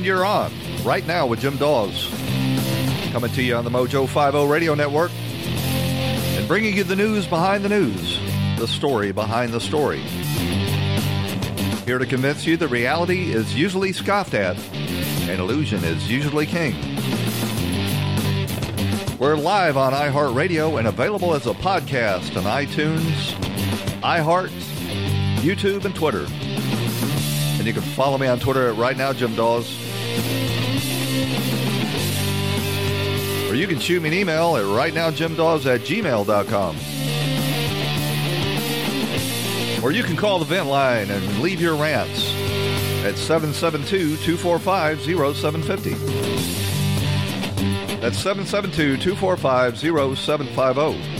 And you're on right now with Jim Dawes. Coming to you on the Mojo 50 Radio Network and bringing you the news behind the news, the story behind the story. Here to convince you that reality is usually scoffed at and illusion is usually king. We're live on iHeartRadio and available as a podcast on iTunes, iHeart, YouTube, and Twitter. And you can follow me on Twitter at right now, Jim Dawes. Or you can shoot me an email at rightnowjimdawes at gmail.com. Or you can call the vent line and leave your rants at 772 245 0750. That's 772 245 0750.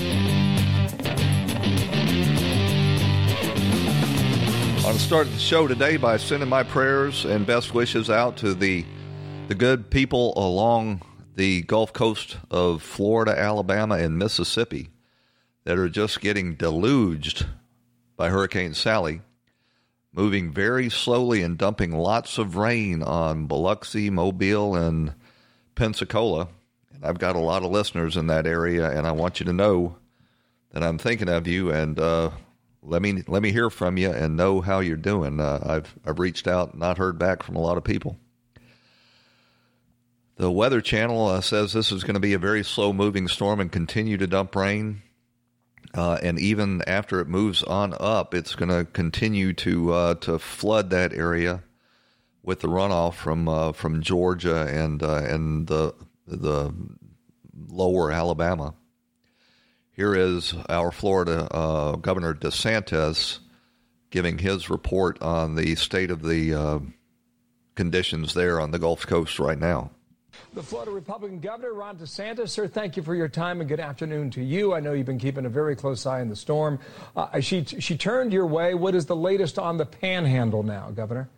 To start the show today by sending my prayers and best wishes out to the the good people along the Gulf Coast of Florida, Alabama, and Mississippi that are just getting deluged by Hurricane Sally, moving very slowly and dumping lots of rain on Biloxi, Mobile, and Pensacola. And I've got a lot of listeners in that area, and I want you to know that I'm thinking of you and uh, let me let me hear from you and know how you're doing. Uh, I've I've reached out, not heard back from a lot of people. The Weather Channel uh, says this is going to be a very slow moving storm and continue to dump rain. Uh, and even after it moves on up, it's going to continue to uh, to flood that area with the runoff from uh, from Georgia and uh, and the the lower Alabama. Here is our Florida uh, Governor DeSantis giving his report on the state of the uh, conditions there on the Gulf Coast right now. The Florida Republican Governor, Ron DeSantis, sir, thank you for your time and good afternoon to you. I know you've been keeping a very close eye on the storm. Uh, she, she turned your way. What is the latest on the panhandle now, Governor?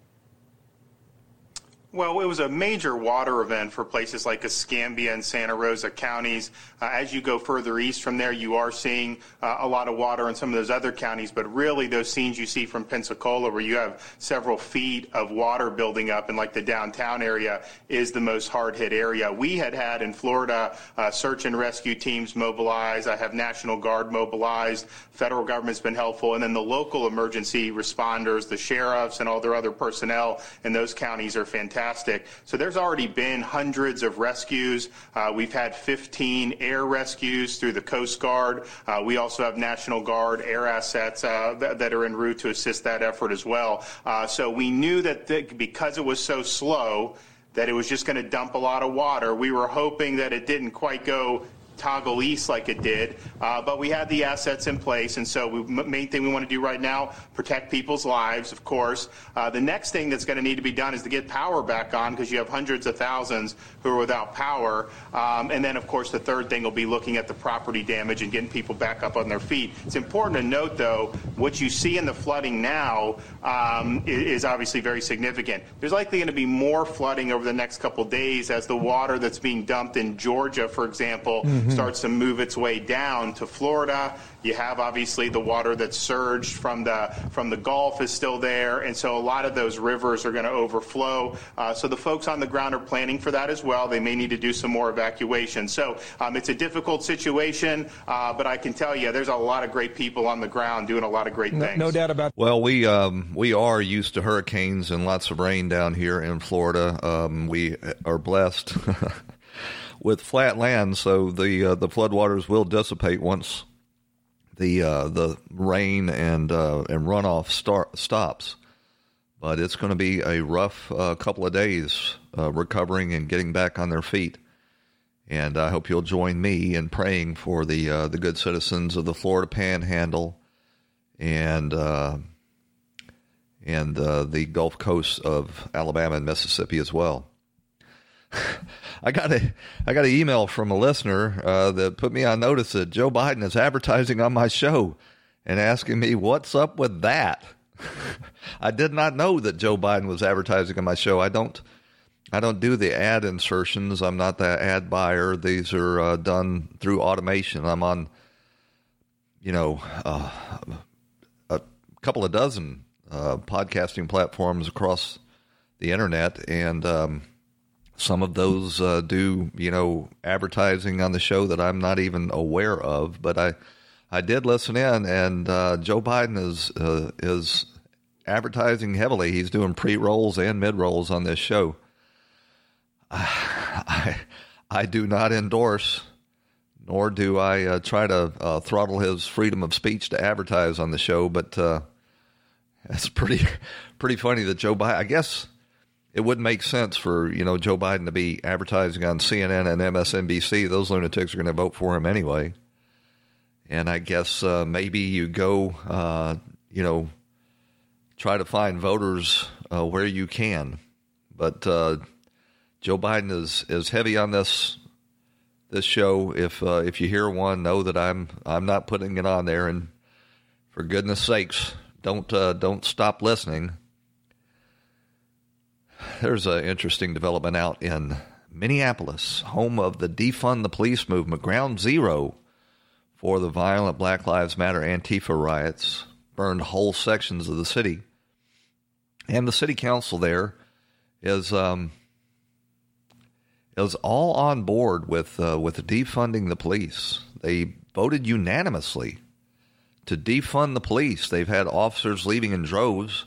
Well, it was a major water event for places like Escambia and Santa Rosa counties. Uh, as you go further east from there, you are seeing uh, a lot of water in some of those other counties, but really those scenes you see from Pensacola where you have several feet of water building up in like the downtown area is the most hard hit area. We had had in Florida uh, search and rescue teams mobilized. I have National Guard mobilized. Federal government's been helpful. And then the local emergency responders, the sheriffs and all their other personnel in those counties are fantastic fantastic. So there's already been hundreds of rescues. Uh, we've had 15 air rescues through the Coast Guard. Uh, we also have National Guard air assets uh, that, that, are en route to assist that effort as well. Uh, so we knew that the, because it was so slow, that it was just going to dump a lot of water. We were hoping that it didn't quite go toggle east like it did. Uh, but we had the assets in place, and so the main thing we want to do right now protect people's lives, of course. Uh, the next thing that's going to need to be done is to get power back on because you have hundreds of thousands who are without power. Um, and then, of course, the third thing will be looking at the property damage and getting people back up on their feet. It's important to note, though, what you see in the flooding now um, is, obviously very significant. There's likely going to be more flooding over the next couple days as the water that's being dumped in Georgia, for example, mm-hmm starts to move its way down to Florida. You have obviously the water that's surged from the from the Gulf is still there, and so a lot of those rivers are going to overflow. Uh, so the folks on the ground are planning for that as well. They may need to do some more evacuation. So um, it's a difficult situation, uh, but I can tell you there's a lot of great people on the ground doing a lot of great no, things. No doubt about. Well, we um, we are used to hurricanes and lots of rain down here in Florida. Um, we are blessed. with flat land, so the uh, the floodwaters will dissipate once the uh, the rain and uh, and runoff start, stops. But it's going to be a rough uh, couple of days uh, recovering and getting back on their feet. And I hope you'll join me in praying for the uh, the good citizens of the Florida Panhandle and and the Gulf Coast of Alabama and Mississippi as well. I got a I got an email from a listener uh, that put me on notice that Joe Biden is advertising on my show and asking me what's up with that. I did not know that Joe Biden was advertising on my show. I don't I don't do the ad insertions. I'm not the ad buyer. These are uh, done through automation. I'm on you know uh, a couple of dozen uh, podcasting platforms across the internet and. Um, some of those uh, do, you know, advertising on the show that I'm not even aware of. But I, I did listen in, and uh, Joe Biden is uh, is advertising heavily. He's doing pre rolls and mid rolls on this show. I, I do not endorse, nor do I uh, try to uh, throttle his freedom of speech to advertise on the show. But uh, pretty pretty funny that Joe Biden. I guess it wouldn't make sense for you know Joe Biden to be advertising on CNN and MSNBC. Those lunatics are going to vote for him anyway. And I guess uh, maybe you go, uh, you know, try to find voters uh, where you can. But uh, Joe Biden is is heavy on this this show. If uh, if you hear one, know that I'm I'm not putting it on there. And for goodness sakes, don't uh, don't stop listening there's an interesting development out in Minneapolis, home of the defund the police movement, ground zero for the violent Black Lives Matter Antifa riots, burned whole sections of the city. And the city council there is um, is all on board with uh, with defunding the police. They voted unanimously to defund the police. They've had officers leaving in droves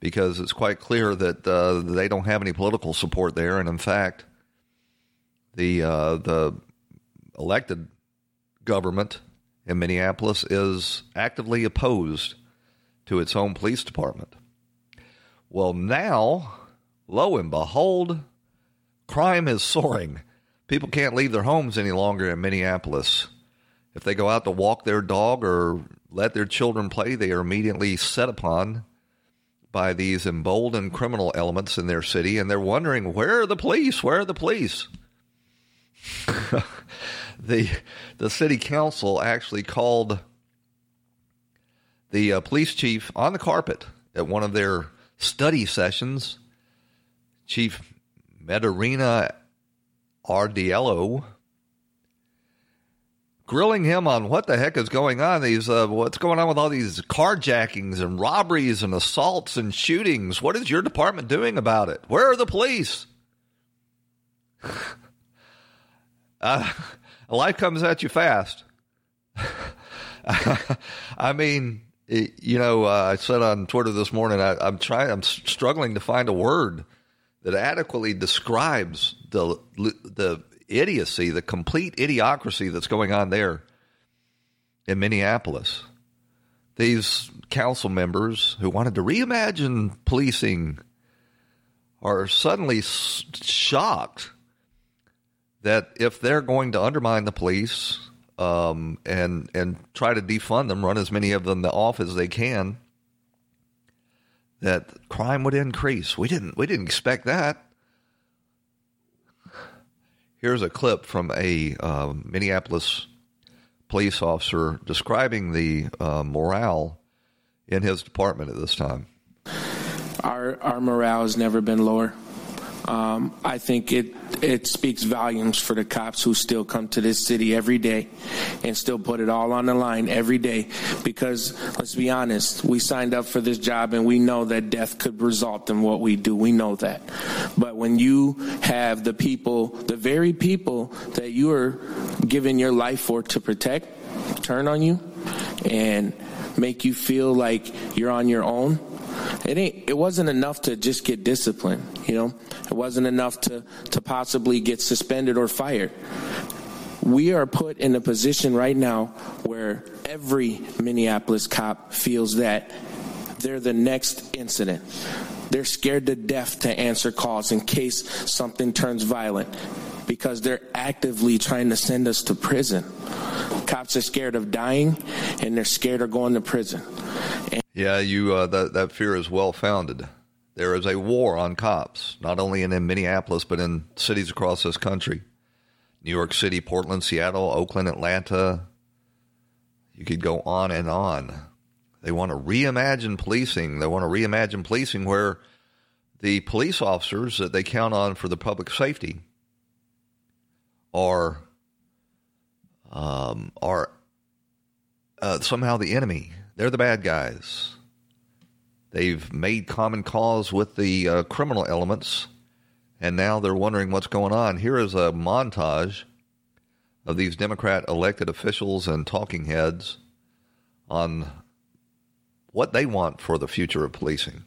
because it's quite clear that uh, they don't have any political support there, and in fact, the uh, the elected government in Minneapolis is actively opposed to its own police department. Well, now, lo and behold, crime is soaring. People can't leave their homes any longer in Minneapolis. If they go out to walk their dog or let their children play, they are immediately set upon by these emboldened criminal elements in their city, and they're wondering where are the police? Where are the police? the the city council actually called the uh, police chief on the carpet at one of their study sessions. Chief Medaria Arradondo grilling him on what the heck is going on. These uh, what's going on with all these carjackings and robberies and assaults and shootings. What is your department doing about it? Where are the police? uh, life comes at you fast. I mean, it, you know, uh, I said on Twitter this morning, I, I'm trying, I'm struggling to find a word that adequately describes the the idiocy, the complete idiocracy that's going on there in Minneapolis. These council members who wanted to reimagine policing are suddenly shocked that if they're going to undermine the police um, and and try to defund them, run as many of them off as they can, that crime would increase. We didn't we didn't expect that. Here's a clip from a uh, Minneapolis police officer describing the uh, morale in his department at this time. Our our morale has never been lower. Um, I think it it speaks volumes for the cops who still come to this city every day and still put it all on the line every day. Because let's be honest, we signed up for this job and we know that death could result in what we do. We know that. But when you have the people, the very people that you are giving your life for to protect, turn on you and make you feel like you're on your own it ain't it wasn't enough to just get disciplined you know? It wasn't enough to to possibly get suspended or fired. We are put in a position right now where every minneapolis cop feels that they're the next incident. They're scared to death to answer calls in case something turns violent because they're actively trying to send us to prison. Cops are scared of dying and they're scared of going to prison. And- yeah, you uh, that that fear is well founded. There is a war on cops, not only in, in Minneapolis but in cities across this country. New York City, Portland, Seattle, Oakland, Atlanta. You could go on and on. They want to reimagine policing. They want to reimagine policing where the police officers that they count on for the public safety are um, are uh, somehow the enemy. They're the bad guys. They've made common cause with the uh, criminal elements, and now they're wondering what's going on. Here is a montage of these Democrat elected officials and talking heads on what they want for the future of policing.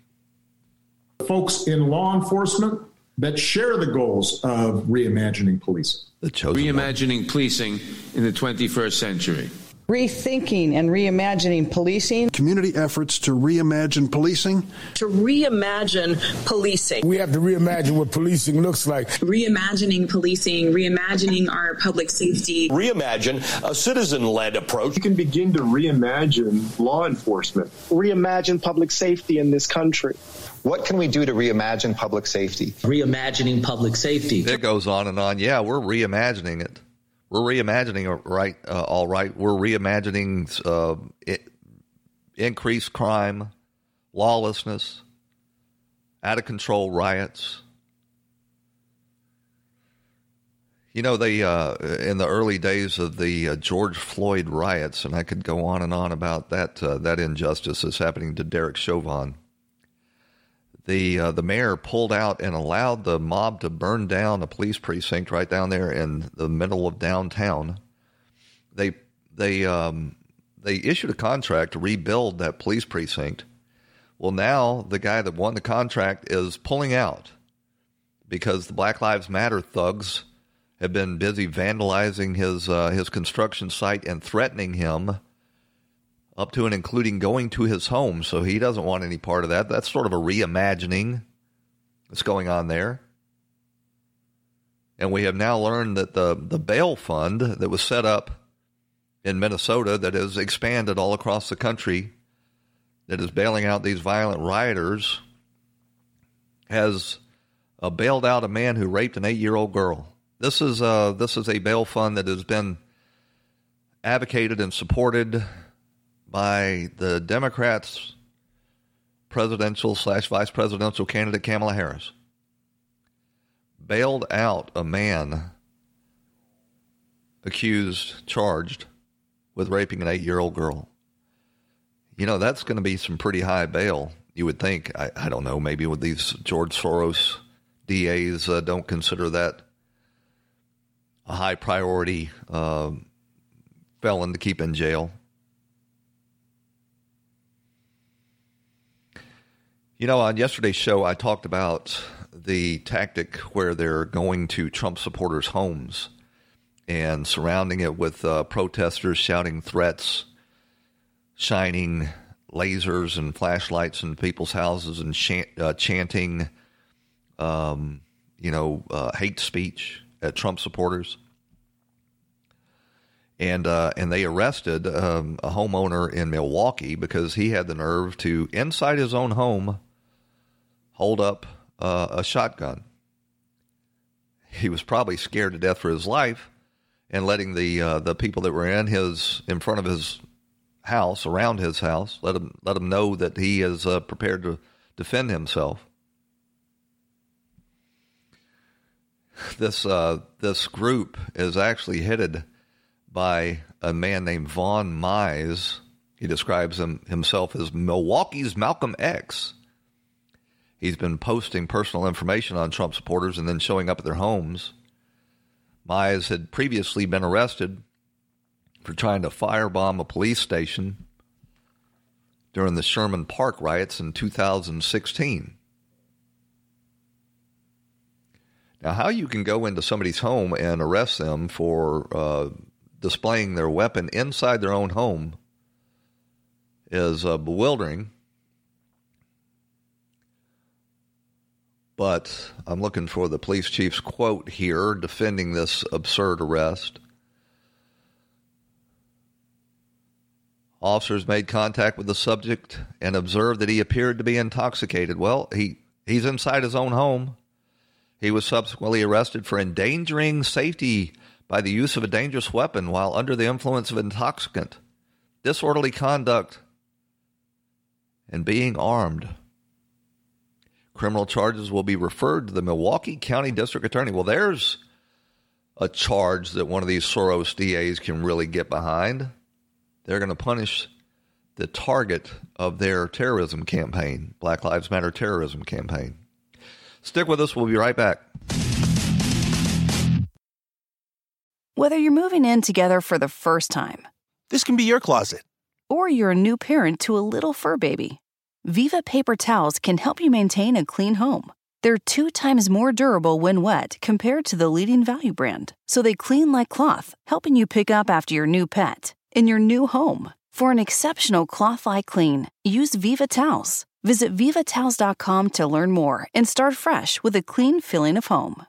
Folks in law enforcement that share the goals of reimagining policing. The chosen reimagining one. policing in the 21st century. Rethinking and reimagining policing. Community efforts to reimagine policing. To reimagine policing. We have to reimagine what policing looks like. Reimagining policing, reimagining our public safety. Reimagine a citizen led approach. You can begin to reimagine law enforcement. Reimagine public safety in this country. What can we do to reimagine public safety? Reimagining public safety. It goes on and on. Yeah, we're reimagining it. We're reimagining it right, uh, all right. We're reimagining uh, it, increased crime, lawlessness, out of control riots. You know, they uh, in the early days of the uh, George Floyd riots, and I could go on and on about that uh, that injustice that's happening to Derek Chauvin the uh, the mayor pulled out and allowed the mob to burn down a police precinct right down there in the middle of downtown. They they um, they issued a contract to rebuild that police precinct. Well, now the guy that won the contract is pulling out because the Black Lives Matter thugs have been busy vandalizing his uh, his construction site and threatening him up to and including going to his home. So he doesn't want any part of that. That's sort of a reimagining that's going on there. And we have now learned that the, the bail fund that was set up in Minnesota, that has expanded all across the country, that is bailing out these violent rioters, has uh, bailed out a man who raped an eight year old girl. This is, uh, this is a bail fund that has been advocated and supported by the Democrats' presidential slash vice presidential candidate Kamala Harris bailed out a man accused, charged with raping an eight year old girl. You know, that's going to be some pretty high bail, you would think. I, I don't know, maybe with these George Soros DAs uh, don't consider that a high priority uh, felon to keep in jail. You know, on yesterday's show, I talked about the tactic where they're going to Trump supporters' homes and surrounding it with uh, protesters shouting threats, shining lasers and flashlights in people's houses and uh, chanting, um, you know, uh, hate speech at Trump supporters. And uh, and they arrested um, a homeowner in Milwaukee because he had the nerve to inside his own home hold up uh, a shotgun. He was probably scared to death for his life, and letting the uh, the people that were in his in front of his house, around his house, let him let him know that he is uh, prepared to defend himself. This uh, this group is actually headed by a man named Vaun Mize. He describes him, himself as Milwaukee's Malcolm X. He's been posting personal information on Trump supporters and then showing up at their homes. Mize had previously been arrested for trying to firebomb a police station during the Sherman Park riots in 2016. Now, how you can go into somebody's home and arrest them for uh, displaying their weapon inside their own home is uh, bewildering. But I'm looking for the police chief's quote here defending this absurd arrest. Officers made contact with the subject and observed that he appeared to be intoxicated. Well, he, he's inside his own home. He was subsequently arrested for endangering safety by the use of a dangerous weapon while under the influence of intoxicant, disorderly conduct, and being armed. Criminal charges will be referred to the Milwaukee County District Attorney. Well, there's a charge that one of these Soros DAs can really get behind. They're going to punish the target of their terrorism campaign, Black Lives Matter terrorism campaign. Stick with us. We'll be right back. Whether you're moving in together for the first time, this can be your closet, or you're a new parent to a little fur baby, Viva paper towels can help you maintain a clean home. They're two times more durable when wet compared to the leading value brand, so they clean like cloth, helping you pick up after your new pet in your new home. For an exceptional cloth like clean, use Viva towels. Visit vivatowels.com to learn more and start fresh with a clean feeling of home.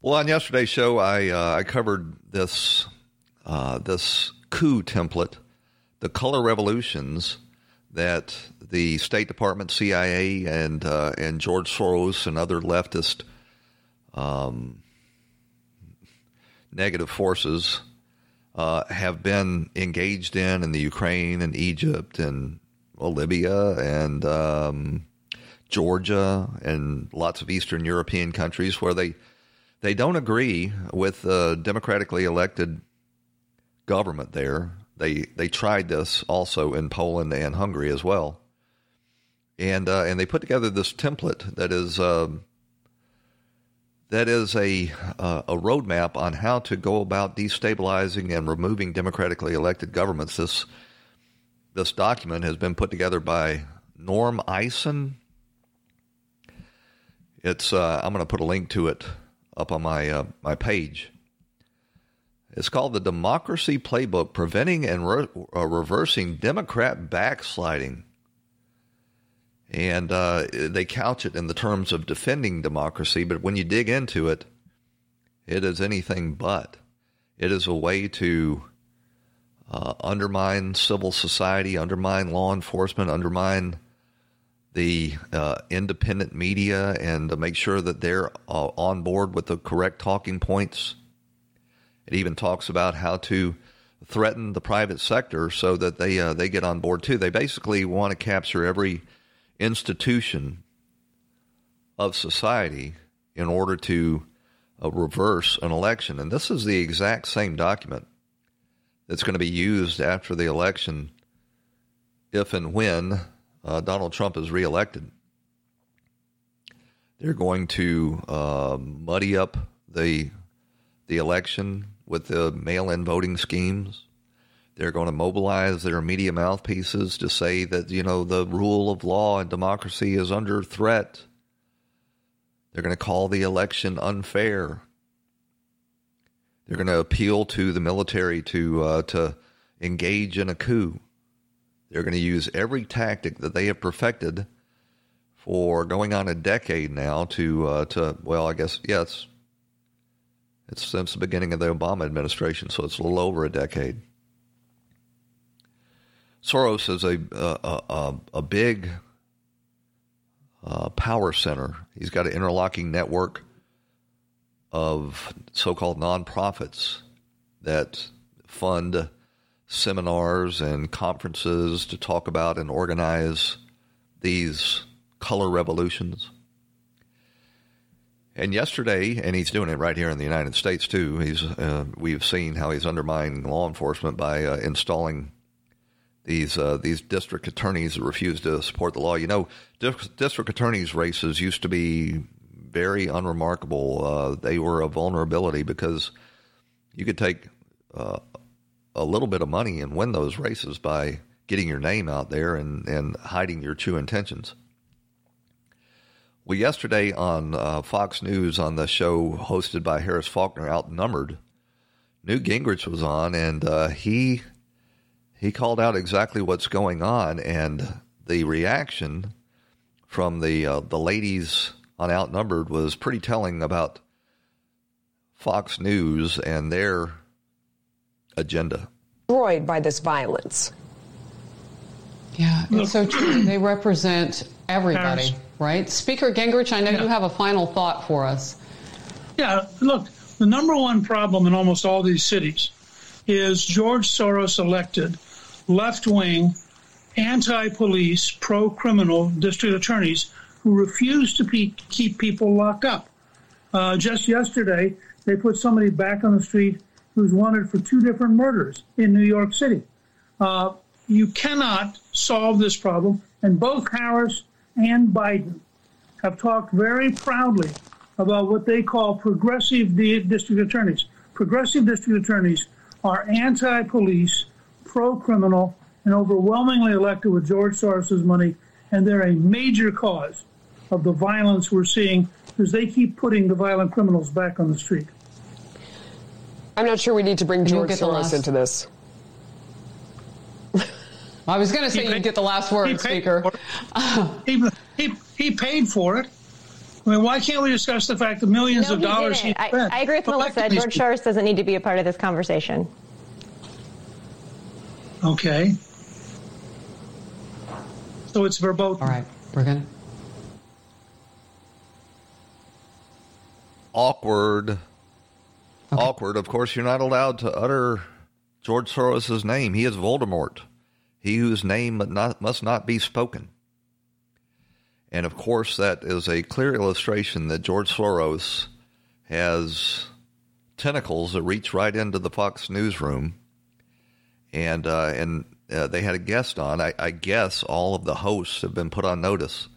Well, on yesterday's show, I uh, I covered this uh, this coup template, the color revolutions that the State Department, CIA, and uh, and George Soros and other leftist um, negative forces uh, have been engaged in in the Ukraine and Egypt and well, Libya and um, Georgia and lots of Eastern European countries where they they don't agree with the democratically elected government there. They they tried this also in Poland and Hungary as well, and uh, and they put together this template that is. Uh, that is a uh, a roadmap on how to go about destabilizing and removing democratically elected governments. This this document has been put together by Norm Eisen. It's uh, I'm going to put a link to it up on my uh, my page. It's called the Democracy Playbook: Preventing and Re- uh, Reversing Democrat Backsliding. And uh, they couch it in the terms of defending democracy, but when you dig into it, it is anything but. It is a way to uh, undermine civil society, undermine law enforcement, undermine the uh, independent media, and to make sure that they're uh, on board with the correct talking points. It even talks about how to threaten the private sector so that they uh, they get on board too. They basically want to capture every institution of society in order to uh, reverse an election. And this is the exact same document that's going to be used after the election if and when uh, Donald Trump is reelected. They're going to uh, muddy up the the election with the mail-in voting schemes. They're going to mobilize their media mouthpieces to say that, you know, the rule of law and democracy is under threat. They're going to call the election unfair. They're going to appeal to the military to uh, to engage in a coup. They're going to use every tactic that they have perfected for going on a decade now to uh, to well, I guess yes, it's since the beginning of the Obama administration, so it's a little over a decade. Soros is a a, a, a big uh, power center. He's got an interlocking network of so-called nonprofits that fund seminars and conferences to talk about and organize these color revolutions. And yesterday, and he's doing it right here in the United States too. He's uh, we've seen how he's undermining law enforcement by uh, installing these uh, these district attorneys that refuse to support the law. You know, district attorneys races used to be very unremarkable. Uh, they were a vulnerability because you could take uh, a little bit of money and win those races by getting your name out there and, and hiding your true intentions. Well, yesterday on uh, Fox News on the show hosted by Harris Faulkner, Outnumbered, Newt Gingrich was on, and uh, he he called out exactly what's going on, and the reaction from the uh, the ladies on Outnumbered was pretty telling about Fox News and their agenda. Destroyed by this violence. Yeah, it's so true. They represent everybody, right? Speaker Gingrich, I know yeah. you have a final thought for us. Yeah, look, the number one problem in almost all these cities is George Soros elected left wing, anti police, pro criminal district attorneys who refuse to pe- keep people locked up. Uh, just yesterday, they put somebody back on the street who's wanted for two different murders in New York City. Uh, you cannot solve this problem, and both Harris and Biden have talked very proudly about what they call progressive district attorneys. Progressive district attorneys are anti police, pro criminal, and overwhelmingly elected with George Soros' money, and they're a major cause of the violence we're seeing because they keep putting the violent criminals back on the street. I'm not sure we need to bring George Soros into this. I was going to say you get the last word, Speaker. he, he, he paid for it. I mean, why can't we discuss the fact that millions no, of dollars he I, I, agree with Melissa. George Soros doesn't need to be a part of this conversation. Okay. So it's verboten. All right, we're going Awkward. Okay. Awkward. Of course, you're not allowed to utter George Soros' name. He is Voldemort, he whose name must not be spoken. And of course, that is a clear illustration that George Soros has tentacles that reach right into the Fox newsroom. And uh, and uh, they had a guest on. I, I guess all of the hosts have been put on notice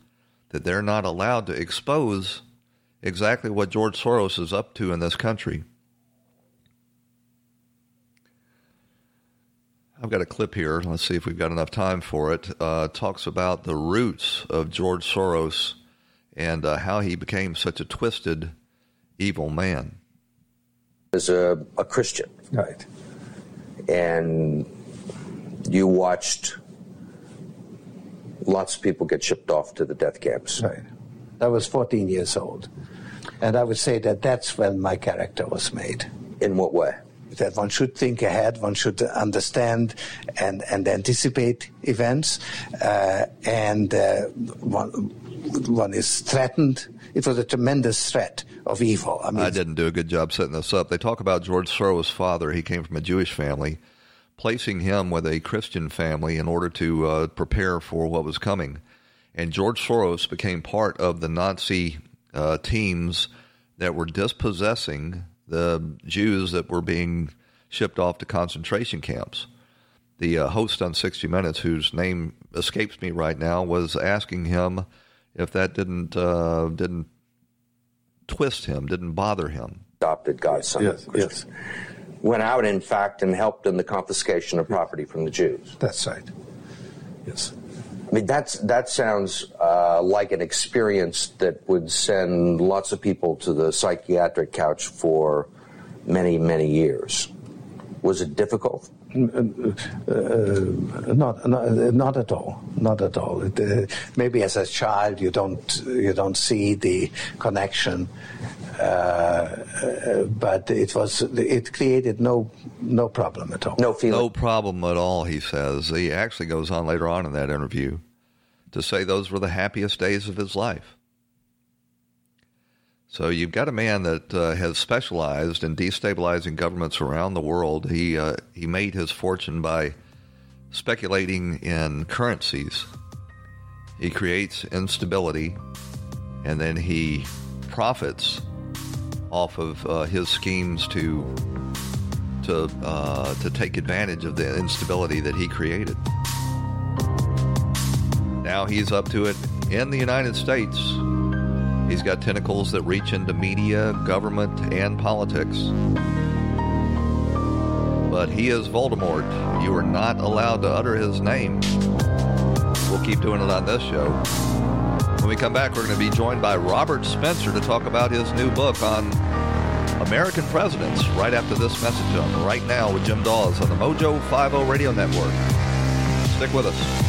that they're not allowed to expose exactly what George Soros is up to in this country. I've got a clip here. Let's see if we've got enough time for it. Uh, talks about the roots of George Soros and uh, how he became such a twisted, evil man. As a, a Christian, right, and you watched lots of people get shipped off to the death camps. Right. I was 14 years old, and I would say that that's when my character was made. In what way? That one should think ahead, one should understand and, and anticipate events, uh, and uh, one, one is threatened. It was a tremendous threat of evil. I, mean, I didn't do a good job setting this up. They talk about George Soros' father. He came from a Jewish family, placing him with a Christian family in order to uh, prepare for what was coming. And George Soros became part of the Nazi uh, teams that were dispossessing the Jews that were being shipped off to concentration camps. The uh, host on 60 Minutes, whose name escapes me right now, was asking him if that didn't uh, didn't twist him, didn't bother him. Adopted God's son. Yes, yes. Went out, in fact, and helped in the confiscation of property from the Jews. That's right. Yes. I mean, that's that sounds uh, like an experience that would send lots of people to the psychiatric couch for many, many years. Was it difficult? Uh, uh, not, not, not at all. Not at all. It, uh, maybe as a child you don't you don't see the connection, uh, but it was it created no no problem at all. No feeling. No problem at all. He says he actually goes on later on in that interview to say those were the happiest days of his life. So you've got a man that uh, has specialized in destabilizing governments around the world. He uh, he made his fortune by speculating in currencies. He creates instability, and then he profits off of uh, his schemes to to uh, to take advantage of the instability that he created. Now he's up to it in the United States. He's got tentacles that reach into media, government, and politics. But he is Voldemort. You are not allowed to utter his name. We'll keep doing it on this show. When we come back, we're going to be joined by Robert Spencer to talk about his new book on American presidents right after this message on Right Now with Jim Dawes on the Mojo 50 Radio Network. Stick with us.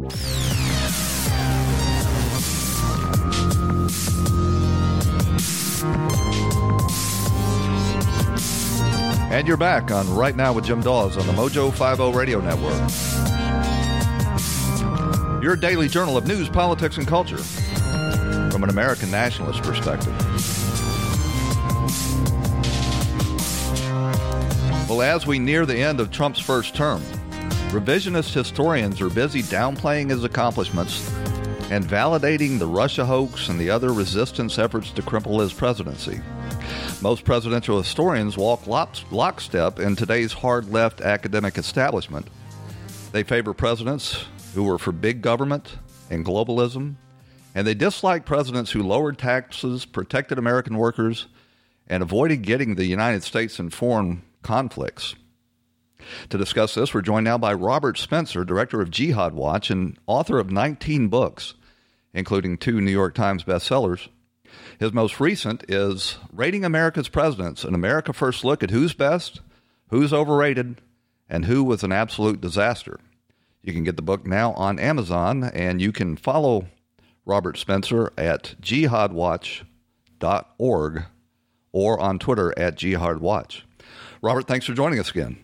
And you're back on Right Now with Jim Dawes on the Mojo 50 Radio Network. Your daily journal of news, politics, and culture from an American nationalist perspective. Well, as we near the end of Trump's first term, revisionist historians are busy downplaying his accomplishments and validating the Russia hoax and the other resistance efforts to cripple his presidency. Most presidential historians walk lockstep in today's hard left academic establishment. They favor presidents who were for big government and globalism, and they dislike presidents who lowered taxes, protected American workers, and avoided getting the United States in foreign conflicts. To discuss this, we're joined now by Robert Spencer, director of Jihad Watch and author of 19 books, including two New York Times bestsellers. His most recent is Rating America's Presidents, an America First look at who's best, who's overrated, and who was an absolute disaster. You can get the book now on Amazon, and you can follow Robert Spencer at jihadwatch.org or on Twitter at jihadwatch. Robert, thanks for joining us again.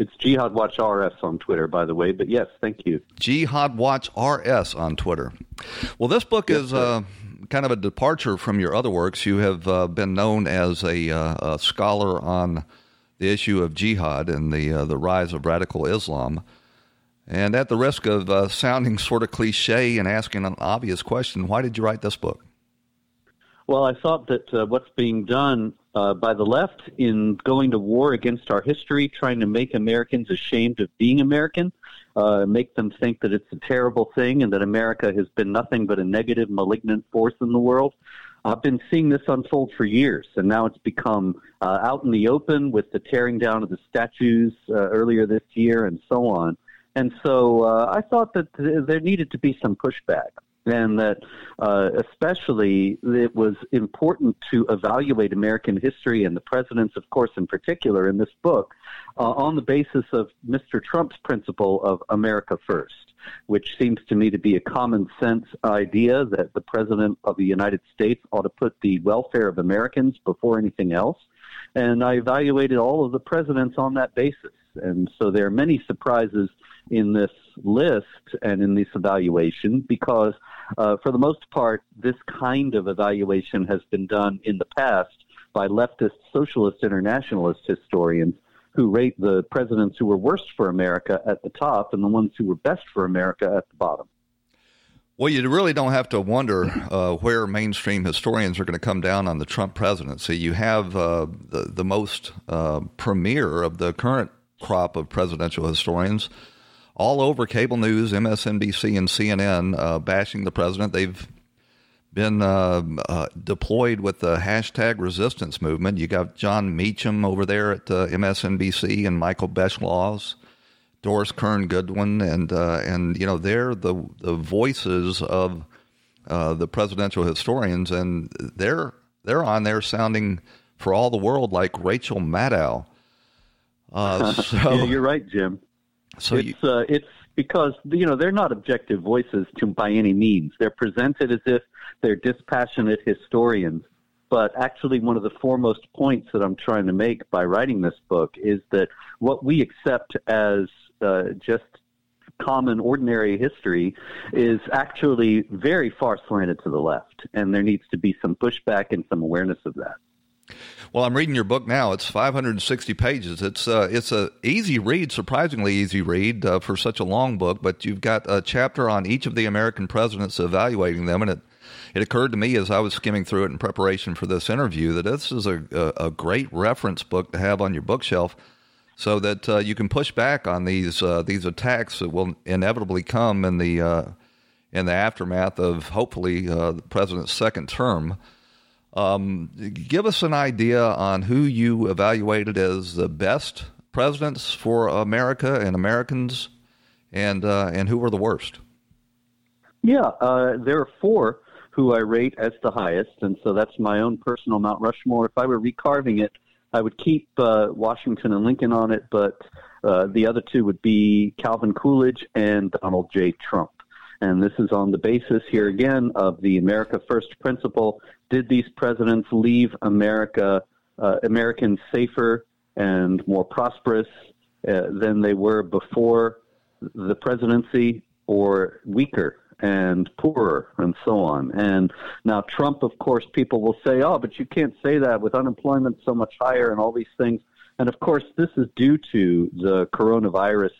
It's Jihad Watch RS on Twitter, by the way. But yes, thank you. Jihad Watch RS on Twitter. Well, this book yes, is uh, kind of a departure from your other works. You have uh, been known as a, uh, a, scholar on the issue of jihad and the uh, the rise of radical Islam. And at the risk of uh, sounding sort of cliche and asking an obvious question, why did you write this book? Well, I thought that uh, what's being done uh, by the left in going to war against our history, trying to make Americans ashamed of being American, uh, make them think that it's a terrible thing and that America has been nothing but a negative, malignant force in the world. I've been seeing this unfold for years, and now it's become uh, out in the open with the tearing down of the statues uh, earlier this year and so on. And so uh, I thought that th- there needed to be some pushback and that uh, especially it was important to evaluate American history and the presidents, of course, in particular, in this book, uh, on the basis of Mr. Trump's principle of America First, which seems to me to be a common sense idea that the president of the United States ought to put the welfare of Americans before anything else. And I evaluated all of the presidents on that basis. And so there are many surprises in this list and in this evaluation because, uh, for the most part, this kind of evaluation has been done in the past by leftist socialist internationalist historians who rate the presidents who were worst for America at the top and the ones who were best for America at the bottom. Well, you really don't have to wonder uh, where mainstream historians are going to come down on the Trump presidency. You have uh, the the most uh, premier of the current crop of presidential historians all over cable news, MSNBC and CNN, uh, bashing the president. They've been uh, uh, deployed with the hashtag resistance movement. You got Jon Meacham over there at uh, MSNBC and Michael Beschloss, Doris Kearns Goodwin, and uh, and you know they're the the voices of uh, the presidential historians, and they're they're on there sounding for all the world like Rachel Maddow. so, yeah, you're right, Jim. So it's you, uh, it's because you know they're not objective voices to by any means. They're presented as if they're dispassionate historians. But actually, one of the foremost points that I'm trying to make by writing this book is that what we accept as uh, just common, ordinary history is actually very far slanted to the left, and there needs to be some pushback and some awareness of that. Well, I'm reading your book now. It's 560 pages. It's uh, it's a easy read, surprisingly easy read uh, for such a long book. But you've got a chapter on each of the American presidents, evaluating them, and it it occurred to me as I was skimming through it in preparation for this interview that this is a a, a great reference book to have on your bookshelf. so that uh, you can push back on these uh, these attacks that will inevitably come in the uh, in the aftermath of hopefully uh, the president's second term. Um, give us an idea on who you evaluated as the best presidents for America and Americans, and uh, and who were the worst. Yeah, uh, there are four who I rate as the highest, and so that's my own personal Mount Rushmore. If I were recarving it, I would keep uh, Washington and Lincoln on it, but uh, the other two would be Calvin Coolidge and Donald J. Trump. And this is on the basis here again of the America First principle. Did these presidents leave America, uh, Americans safer and more prosperous uh, than they were before the presidency or weaker and poorer and so on. And now Trump, of course, people will say, oh, but you can't say that with unemployment so much higher and all these things. And of course, this is due to the coronavirus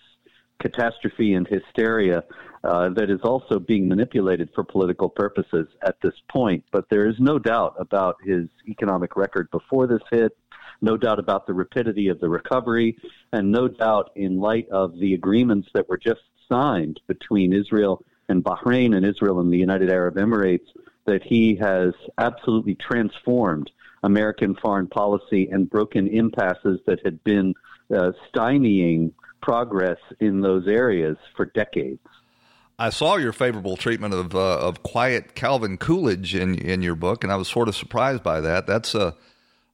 catastrophe and hysteria uh, that is also being manipulated for political purposes at this point. But there is no doubt about his economic record before this hit, no doubt about the rapidity of the recovery, and no doubt in light of the agreements that were just signed between Israel and Bahrain and Israel and the United Arab Emirates that he has absolutely transformed American foreign policy and broken impasses that had been uh, stymieing progress in those areas for decades. I saw your favorable treatment of uh, of quiet Calvin Coolidge in in your book, and I was sort of surprised by that. That's a,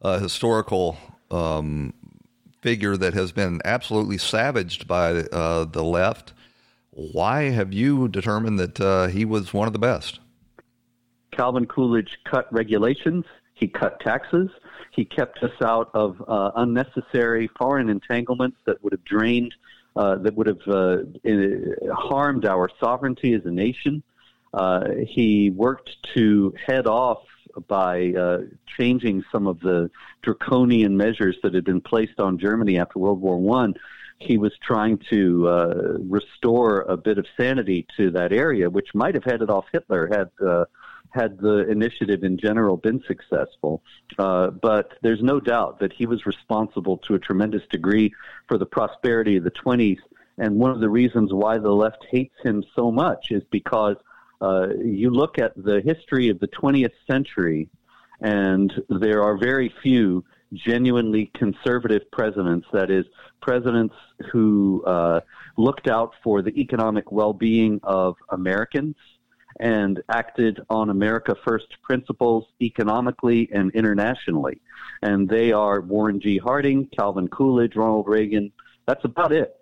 a historical um, figure that has been absolutely savaged by uh, the left. Why have you determined that uh, he was one of the best? Calvin Coolidge cut regulations. He cut taxes. He kept us out of uh, unnecessary foreign entanglements that would have drained uh, that would have uh, harmed our sovereignty as a nation. Uh, he worked to head off by uh, changing some of the draconian measures that had been placed on Germany after World War One. He was trying to uh, restore a bit of sanity to that area, which might have headed off Hitler had had the initiative in general been successful. Uh, but there's no doubt that he was responsible to a tremendous degree for the prosperity of the 20s. And one of the reasons why the left hates him so much is because uh, you look at the history of the 20th century, and there are very few genuinely conservative presidents, that is, presidents who uh, looked out for the economic well being of Americans and acted on America First principles economically and internationally. And they are Warren G. Harding, Calvin Coolidge, Ronald Reagan. That's about it.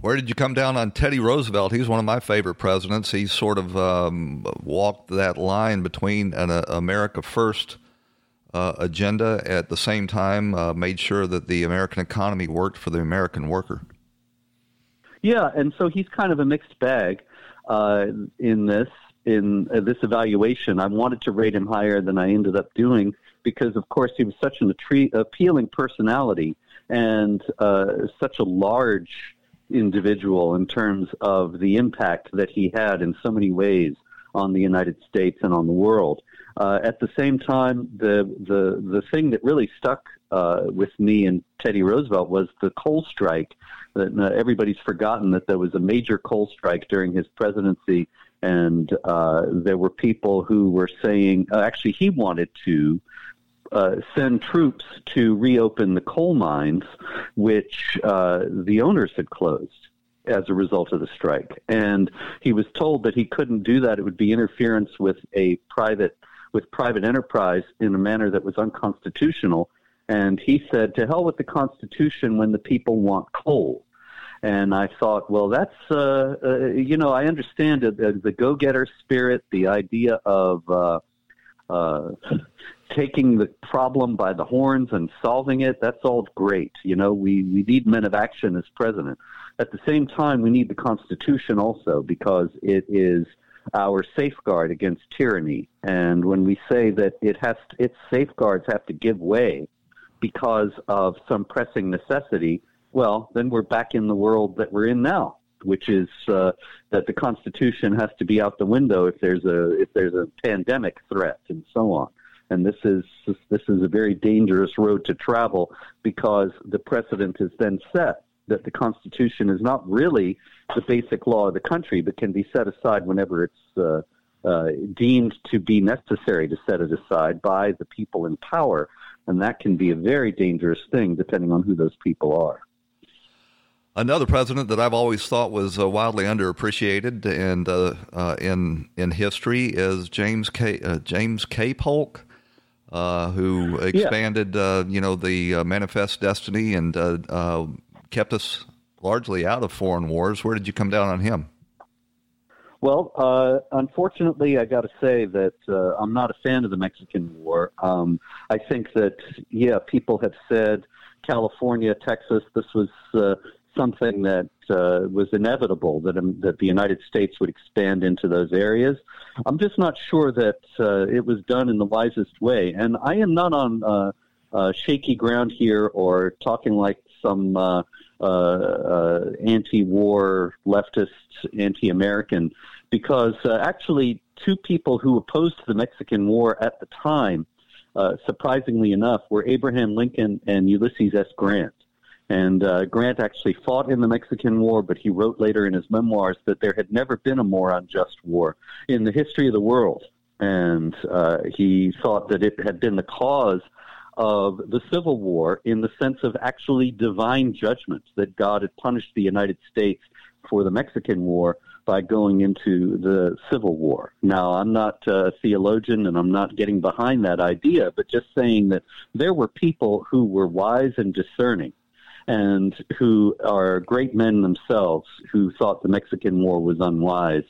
Where did you come down on Teddy Roosevelt? He's one of my favorite presidents. He sort of um, walked that line between an uh, America First uh, agenda at the same time, uh, made sure that the American economy worked for the American worker. Yeah, and so he's kind of a mixed bag uh, in this in uh, this evaluation. I wanted to rate him higher than I ended up doing because, of course, he was such an appealing personality and uh, such a large individual in terms of the impact that he had in so many ways on the United States and on the world. Uh, at the same time, the the the thing that really stuck uh, with me and Teddy Roosevelt was the coal strike. That uh, everybody's forgotten that there was a major coal strike during his presidency, and uh, there were people who were saying, uh, actually, he wanted to. Uh, send troops to reopen the coal mines, which the owners had closed as a result of the strike. And he was told that he couldn't do that. It would be interference with a private with private enterprise in a manner that was unconstitutional. And he said, to hell with the Constitution when the people want coal. And I thought, well, that's, uh, uh, you know, I understand it, uh, the go getter spirit, the idea of uh, uh, taking the problem by the horns and solving it. That's all great. You know, we, we need men of action as president. At the same time, we need the Constitution also because it is our safeguard against tyranny. And when we say that it has to, its safeguards have to give way because of some pressing necessity, well, then we're back in the world that we're in now, which is uh, that the Constitution has to be out the window if there's a if there's a pandemic threat and so on. and this is this is a very dangerous road to travel because the precedent is then set that the Constitution is not really the basic law of the country, but can be set aside whenever it's uh, uh, deemed to be necessary to set it aside by the people in power, and that can be a very dangerous thing depending on who those people are. Another president that I've always thought was uh, wildly underappreciated and uh, uh, in in history is James K. Uh, James K. Polk, uh, who expanded yeah. Uh, you know the Manifest Destiny and kept us largely out of foreign wars. Where did you come down on him? Well, uh, unfortunately, I got to say that uh, I'm not a fan of the Mexican War. Um, I think that yeah, people have said California, Texas, this was uh, something that uh, was inevitable that um, that the United States would expand into those areas. I'm just not sure that uh, it was done in the wisest way, and I am not on uh, uh shaky ground here or talking like some uh, anti-war leftist, anti-American, because actually, two people who opposed the Mexican War at the time, surprisingly enough, were Abraham Lincoln and Ulysses S. Grant. And uh, Grant actually fought in the Mexican War, but he wrote later in his memoirs that there had never been a more unjust war in the history of the world. And uh, he thought that it had been the cause of the Civil War in the sense of actually divine judgment, that God had punished the United States for the Mexican War by going into the Civil War. Now, I'm not a theologian and I'm not getting behind that idea, but just saying that there were people who were wise and discerning and who are great men themselves who thought the Mexican War was unwise.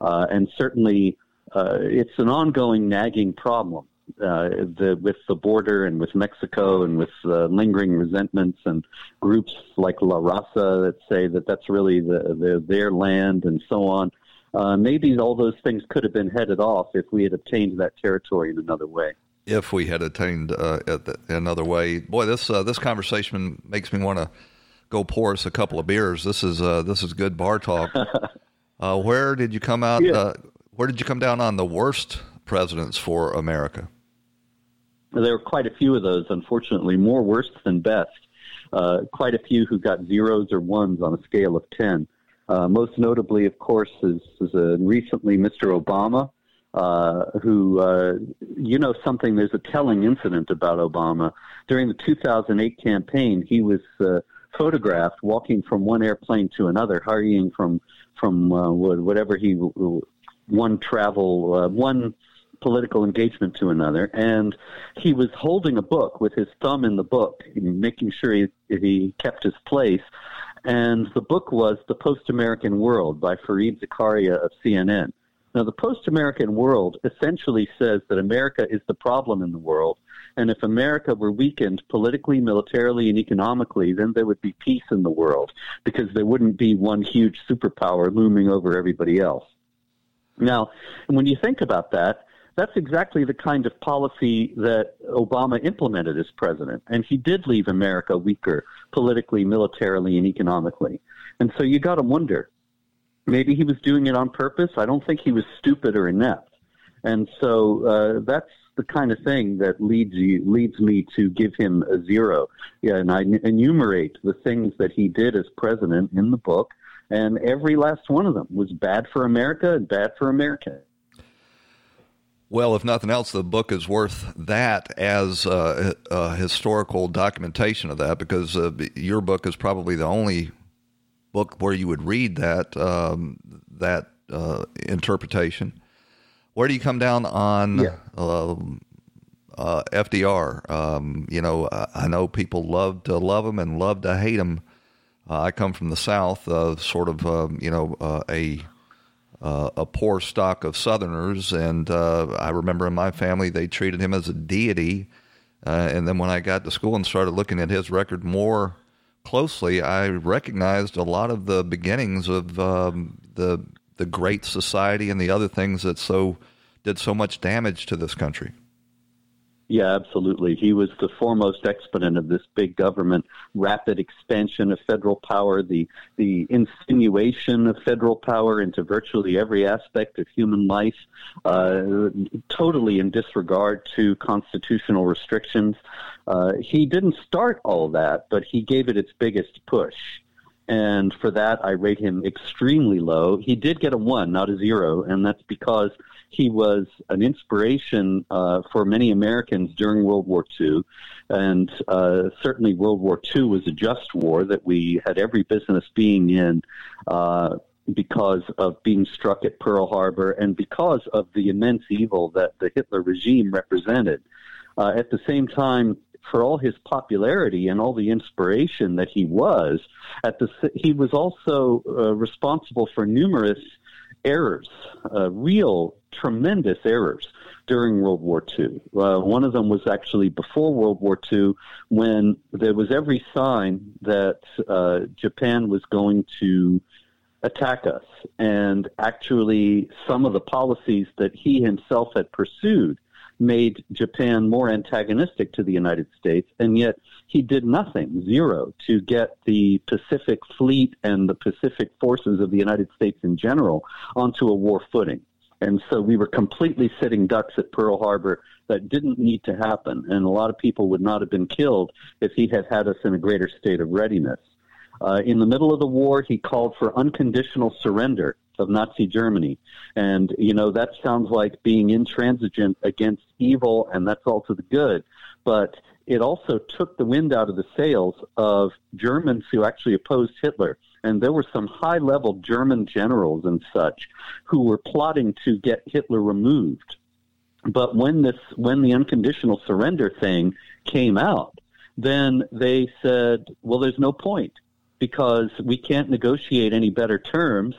Uh, and certainly, uh, it's an ongoing nagging problem uh, the, with the border and with Mexico and with uh, lingering resentments and groups like La Raza that say that that's really the, the, their land and so on. Uh, maybe all those things could have been headed off if we had obtained that territory in another way if we had attained uh, another way. Boy, this uh, this conversation makes me want to go pour us a couple of beers. This is uh, this is good bar talk. Uh, where did you come out? Yeah. Uh, where did you come down on the worst presidents for America? There were quite a few of those, unfortunately, more worst than best. Uh, quite a few who got zeros or ones on a scale of ten. most notably, of course, is, is recently Mr. Obama uh, who, uh, you know, something, there's a telling incident about Obama. During the 2008 campaign, he was uh, photographed walking from one airplane to another, hurrying from, from uh, whatever he, one travel, uh, one political engagement to another. And he was holding a book with his thumb in the book, making sure he, he kept his place. And the book was The Post American World by Fareed Zakaria of CNN. Now, the post American world essentially says that America is the problem in the world. And if America were weakened politically, militarily, and economically, then there would be peace in the world because there wouldn't be one huge superpower looming over everybody else. Now, when you think about that, that's exactly the kind of policy that Obama implemented as president. And he did leave America weaker politically, militarily, and economically. And so you got to wonder Maybe he was doing it on purpose. I don't think he was stupid or inept. And so uh, that's the kind of thing that leads you leads me to give him a zero. Yeah, and I enumerate the things that he did as president in the book, and every last one of them was bad for America and bad for America. Well, if nothing else, the book is worth that as a, a historical documentation of that, because uh, your book is probably the only book where you would read that um, that uh, interpretation. Where do you come down on yeah. uh, uh, FDR? Um, you know, I know people love to love him and love to hate him. Uh, I come from the South, uh, sort of, um, you know, uh, a poor stock of Southerners, and I remember in my family they treated him as a deity. and then when I got to school and started looking at his record more closely, I recognized a lot of the beginnings of um, the the Great Society and the other things that so did so much damage to this country. Yeah, absolutely. He was the foremost exponent of this big government rapid expansion of federal power, the the insinuation of federal power into virtually every aspect of human life, uh, totally in disregard to constitutional restrictions. Uh, he didn't start all that, but he gave it its biggest push. And for that, I rate him extremely low. He did get a one, not a zero, and that's because he was an inspiration uh, for many Americans during World War II. And uh, certainly, World War II was a just war that we had every business being in. Uh, because of being struck at Pearl Harbor and because of the immense evil that the Hitler regime represented. Uh, at the same time, for all his popularity and all the inspiration that he was, at the he was also uh, responsible for numerous errors, uh, real tremendous errors during World War II. Uh, one of them was actually before World War II, when there was every sign that uh, Japan was going to attack us, and actually some of the policies that he himself had pursued made Japan more antagonistic to the United States, and yet he did nothing, zero, to get the Pacific Fleet and the Pacific forces of the United States in general onto a war footing. And so we were completely sitting ducks at Pearl Harbor that didn't need to happen. And a lot of people would not have been killed if he had had us in a greater state of readiness. Uh, in the middle of the war, he called for unconditional surrender of Nazi Germany. And, you know, that sounds like being intransigent against evil, and that's all to the good. But it also took the wind out of the sails of Germans who actually opposed Hitler. And there were some high level German generals and such who were plotting to get Hitler removed. But when this, when the unconditional surrender thing came out, then they said, well, there's no point because we can't negotiate any better terms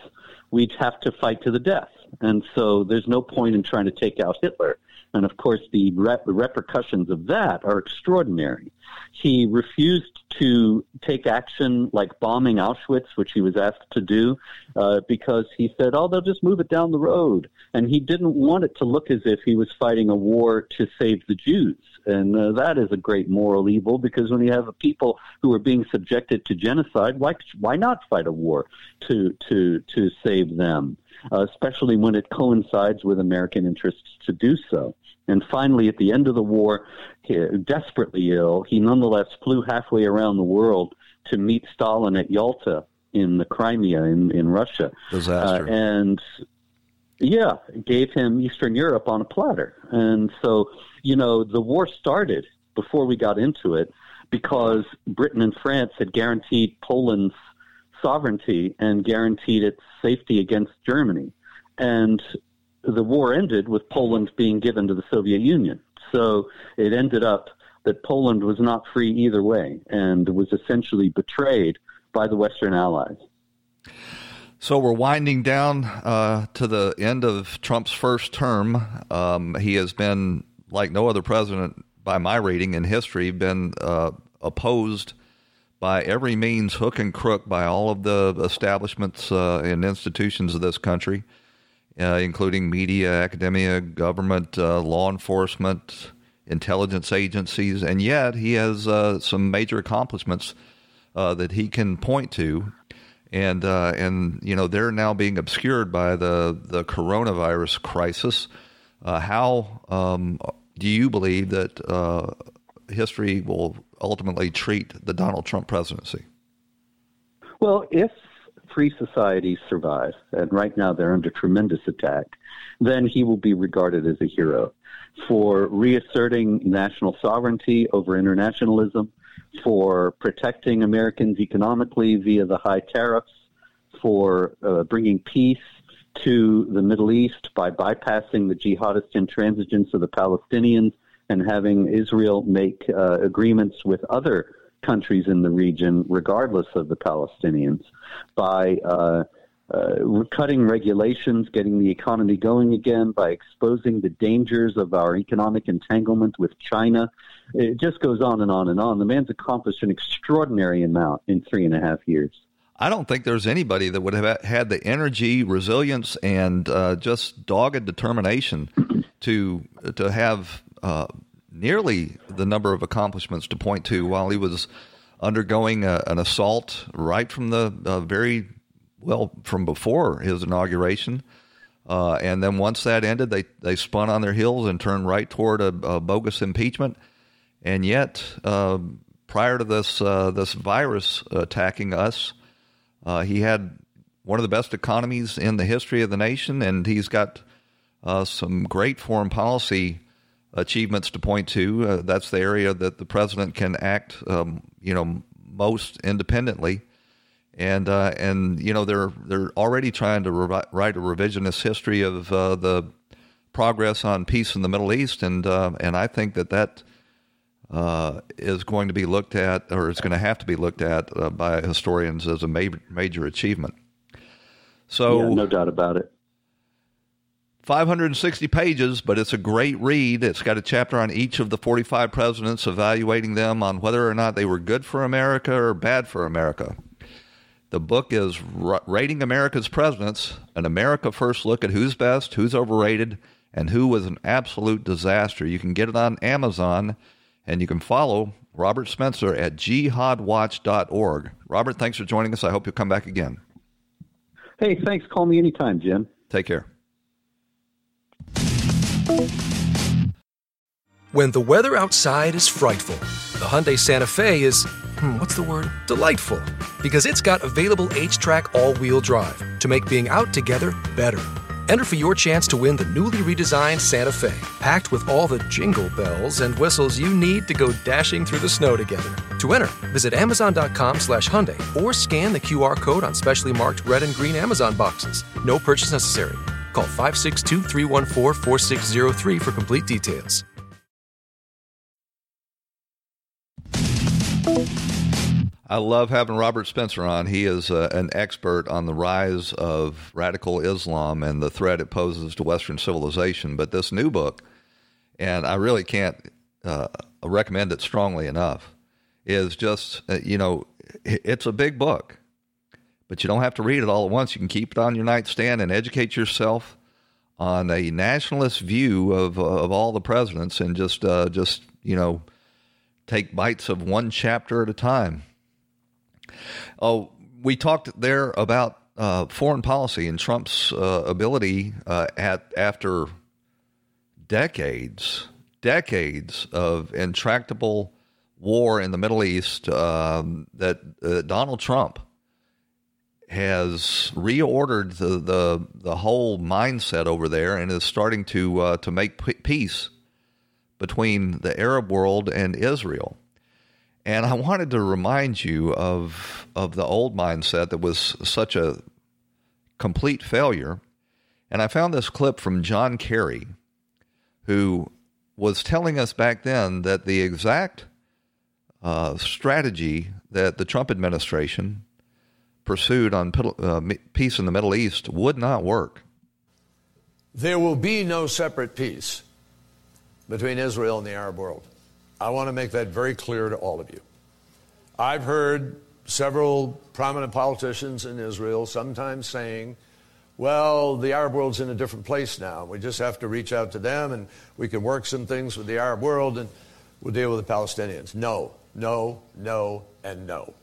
we'd have to fight to the death. And so there's no point in trying to take out Hitler. And of course, the rep- repercussions of that are extraordinary. He refused to take action like bombing Auschwitz, which he was asked to do, uh, because he said, oh, they'll just move it down the road. And he didn't want it to look as if he was fighting a war to save the Jews. And uh, that is a great moral evil because when you have a people who are being subjected to genocide, why, why not fight a war to, to, to save them? Uh, especially when it coincides with American interests to do so. And finally, at the end of the war, he, desperately ill, he nonetheless flew halfway around the world to meet Stalin at Yalta in the Crimea in, in Russia. Disaster. Uh, and yeah, gave him Eastern Europe on a platter. And so, you know, the war started before we got into it because Britain and France had guaranteed Poland's sovereignty and guaranteed its safety against Germany. And the war ended with Poland being given to the Soviet Union. So it ended up that Poland was not free either way and was essentially betrayed by the Western Allies. So we're winding down uh, to the end of Trump's first term. Um, he has been, like no other president by my reading in history, been uh, opposed by every means, hook and crook, by all of the establishments uh, and institutions of this country, uh, including media, academia, government, uh, law enforcement, intelligence agencies, and yet he has uh, some major accomplishments that he can point to. And uh, and you know they're now being obscured by the the coronavirus crisis. how um, do you believe that history will ultimately treat the Donald Trump presidency? Well, if free societies survive, and right now they're under tremendous attack, then he will be regarded as a hero for reasserting national sovereignty over internationalism, for protecting Americans economically via the high tariffs, for uh, bringing peace to the Middle East by bypassing the jihadist intransigence of the Palestinians and having Israel make uh, agreements with other countries in the region, regardless of the Palestinians, by uh, uh, cutting regulations, getting the economy going again, by exposing the dangers of our economic entanglement with China. It just goes on and on and on. The man's accomplished an extraordinary amount in three and a half years. I don't think there's anybody that would have had the energy, resilience, and uh, just dogged determination to to have uh, nearly the number of accomplishments to point to while he was undergoing a, an assault right from the uh, very well from before his inauguration. Uh, and then once that ended, they, they spun on their heels and turned right toward a, a bogus impeachment. And yet, uh, prior to this uh, this virus attacking us, uh, he had one of the best economies in the history of the nation, and he's got uh, some great foreign policy achievements to point to. Uh, that's the area that the president can act, um, you know, most independently. And uh, and you know they're they're already trying to re- write a revisionist history of the progress on peace in the Middle East, and and I think that that uh, is going to be looked at, or is going to have to be looked at uh, by historians as a major, major achievement. So, yeah, no doubt about it. 560 pages, but it's a great read. It's got a chapter on each of the 45 presidents, evaluating them on whether or not they were good for America or bad for America. The book is Rating America's Presidents, an America First look at who's best, who's overrated, and who was an absolute disaster. You can get it on Amazon, and you can follow Robert Spencer at jihadwatch.org. Robert, thanks for joining us. I hope you'll come back again. Hey, thanks. Call me anytime, Jim. Take care. When the weather outside is frightful, the Hyundai Santa Fe is, hmm, what's the word? Delightful. Because it's got available HTRAC all wheel drive to make being out together better. Enter for your chance to win the newly redesigned Santa Fe, packed with all the jingle bells and whistles you need to go dashing through the snow together. To enter, visit Amazon.com slash Hyundai or scan the QR code on specially marked red and green Amazon boxes. No purchase necessary. Call 562 314 4603 for complete details. I love having Robert Spencer on. He is uh, an expert on the rise of radical Islam and the threat it poses to Western civilization. But this new book, and I really can't uh, recommend it strongly enough, is just, uh, you know, it's a big book, but you don't have to read it all at once. You can keep it on your nightstand and educate yourself on a nationalist view of, of all the presidents and just, uh, just, you know, take bites of one chapter at a time Oh, we talked there about uh, foreign policy and Trump's uh, ability uh, at after decades, decades of intractable war in the Middle East um, that uh, Donald Trump has reordered the, the the whole mindset over there and is starting to uh, to make peace between the Arab world and Israel. And I wanted to remind you of of the old mindset that was such a complete failure. And I found this clip from John Kerry, who was telling us back then that the exact uh, strategy that the Trump administration pursued on uh, peace in the Middle East would not work. There will be no separate peace between Israel and the Arab world. I want to make that very clear to all of you. I've heard several prominent politicians in Israel sometimes saying, well, the Arab world's in a different place now. We just have to reach out to them and we can work some things with the Arab world and we'll deal with the Palestinians. No, no, no, and no.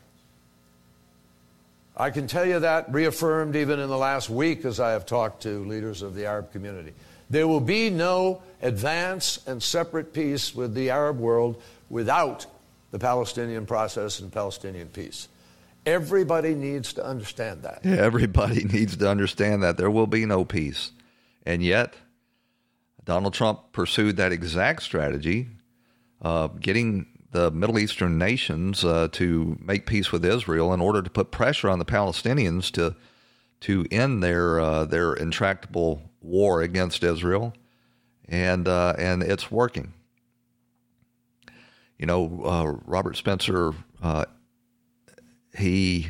I can tell you that reaffirmed even in the last week as I have talked to leaders of the Arab community. There will be no advance and separate peace with the Arab world without the Palestinian process and Palestinian peace. Everybody needs to understand that. Yeah, everybody needs to understand that there will be no peace. And yet, Donald Trump pursued that exact strategy, uh, getting the Middle Eastern nations uh, to make peace with Israel in order to put pressure on the Palestinians to to end their uh, their intractable war against Israel, and uh, and it's working. You know, uh, Robert Spencer, uh, he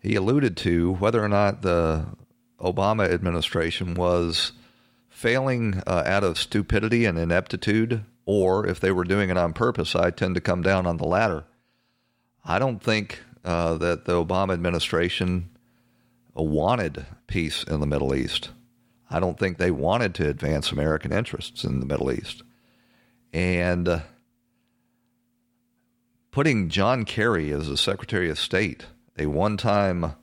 he alluded to whether or not the Obama administration was failing uh, out of stupidity and ineptitude, or if they were doing it on purpose. I tend to come down on the latter. I don't think uh, that the Obama administration wanted peace in the Middle East. I don't think they wanted to advance American interests in the Middle East. and uh, putting John Kerry as the Secretary of State, a one time,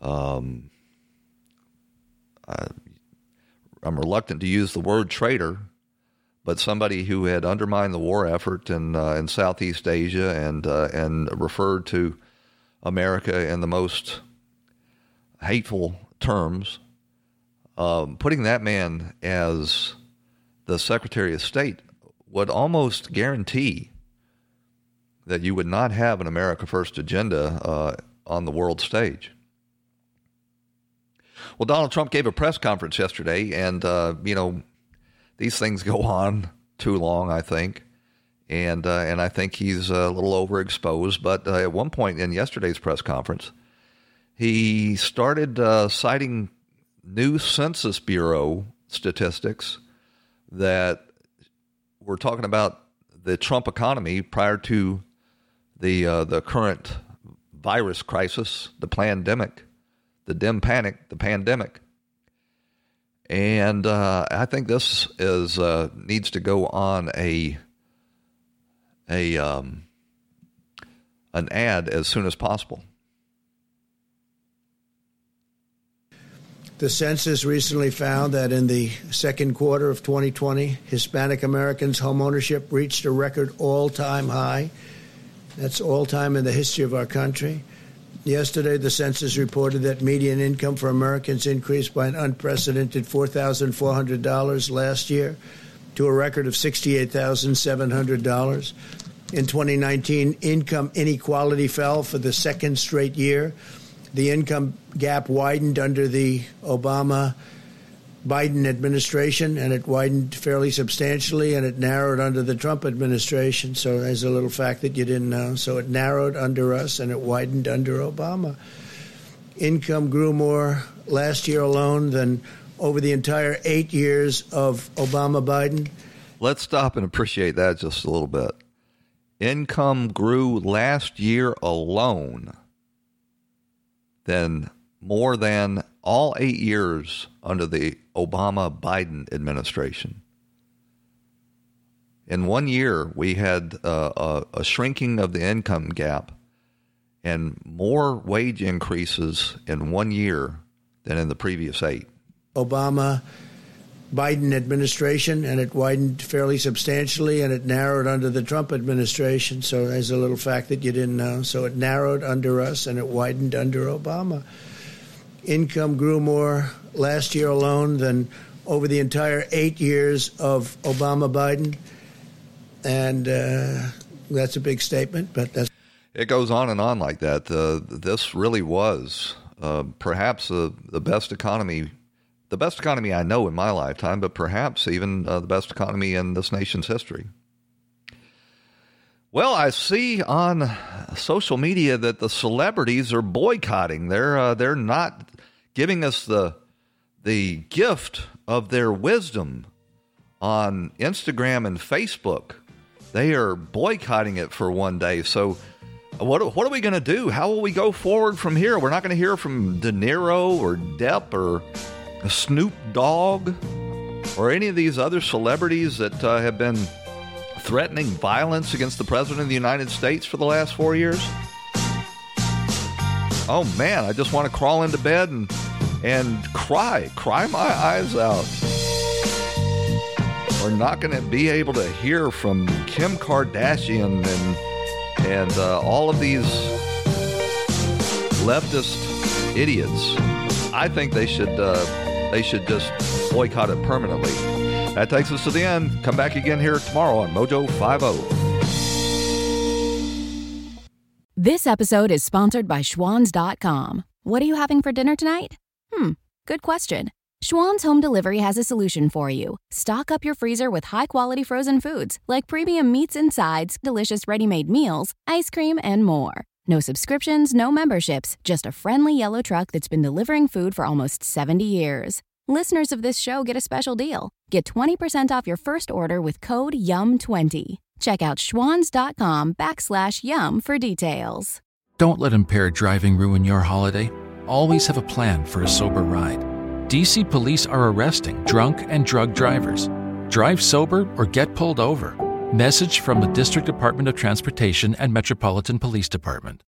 um, uh, I'm reluctant to use the word traitor, but somebody who had undermined the war effort in, uh, in Southeast Asia and, uh, and referred to America in the most hateful terms, um, putting that man as the Secretary of State would almost guarantee that you would not have an America First agenda uh, on the world stage. Well, Donald Trump gave a press conference yesterday, and uh, you know these things go on too long, I think, and uh, and I think he's a little overexposed. But uh, at one point in yesterday's press conference, he started uh, citing new Census Bureau statistics that were talking about the Trump economy prior to the uh, the current virus crisis, the pandemic, the dim panic, the pandemic. And uh, I think this is uh, needs to go on a a um, an ad as soon as possible. The census recently found that in the second quarter of 2020, Hispanic Americans' homeownership reached a record all time high. That's all time in the history of our country. Yesterday, the census reported that median income for Americans increased by an unprecedented $4,400 last year to a record of $68,700. In 2019, income inequality fell for the second straight year the income gap widened under the Obama Biden administration, and it widened fairly substantially, and it narrowed under the Trump administration. So, there's a little fact that you didn't know. So, it narrowed under us, and it widened under Obama. Income grew more last year alone than over the entire eight years of Obama Biden. Let's stop and appreciate that just a little bit. Income grew last year alone than more than all eight years under the Obama Biden administration. In one year, we had uh, a, a, shrinking of the income gap and more wage increases in one year than in the previous eight. Obama Biden administration, and it widened fairly substantially, and it narrowed under the Trump administration. So there's a little fact that you didn't know. So it narrowed under us, and it widened under Obama. Income grew more last year alone than over the entire eight years of Obama Biden, and uh, that's a big statement, but that's. It goes on and on like that. Uh, this really was uh, perhaps uh, the best economy the best economy I know in my lifetime, but perhaps even uh, the best economy in this nation's history. Well, I see on social media that the celebrities are boycotting. They're uh, they're not giving us the the gift of their wisdom on Instagram and Facebook. They are boycotting it for one day. So, what what are we going to do? How will we go forward from here? We're not going to hear from De Niro or Depp or Snoop Dogg or any of these other celebrities that uh, have been threatening violence against the President of the United States for the last four years? Oh man, I just want to crawl into bed and and cry, cry my eyes out. We're not going to be able to hear from Kim Kardashian and and uh, all of these leftist idiots. I think they should uh, they should just boycott it permanently. That takes us to the end. Come back again here tomorrow on Mojo 50. This episode is sponsored by Schwans.com. What are you having for dinner tonight? Hmm, good question. Schwan's Home Delivery has a solution for you. Stock up your freezer with high quality frozen foods like premium meats and sides, delicious ready made meals, ice cream, and more. No subscriptions, no memberships, just a friendly yellow truck that's been delivering food for almost 70 years. Listeners of this show get a special deal. Get 20% off your first order with code YUM20. Check out schwans.com backslash YUM for details. Don't let impaired driving ruin your holiday. Always have a plan for a sober ride. DC police are arresting drunk and drug drivers. Drive sober or get pulled over. Message from the District Department of Transportation and Metropolitan Police Department.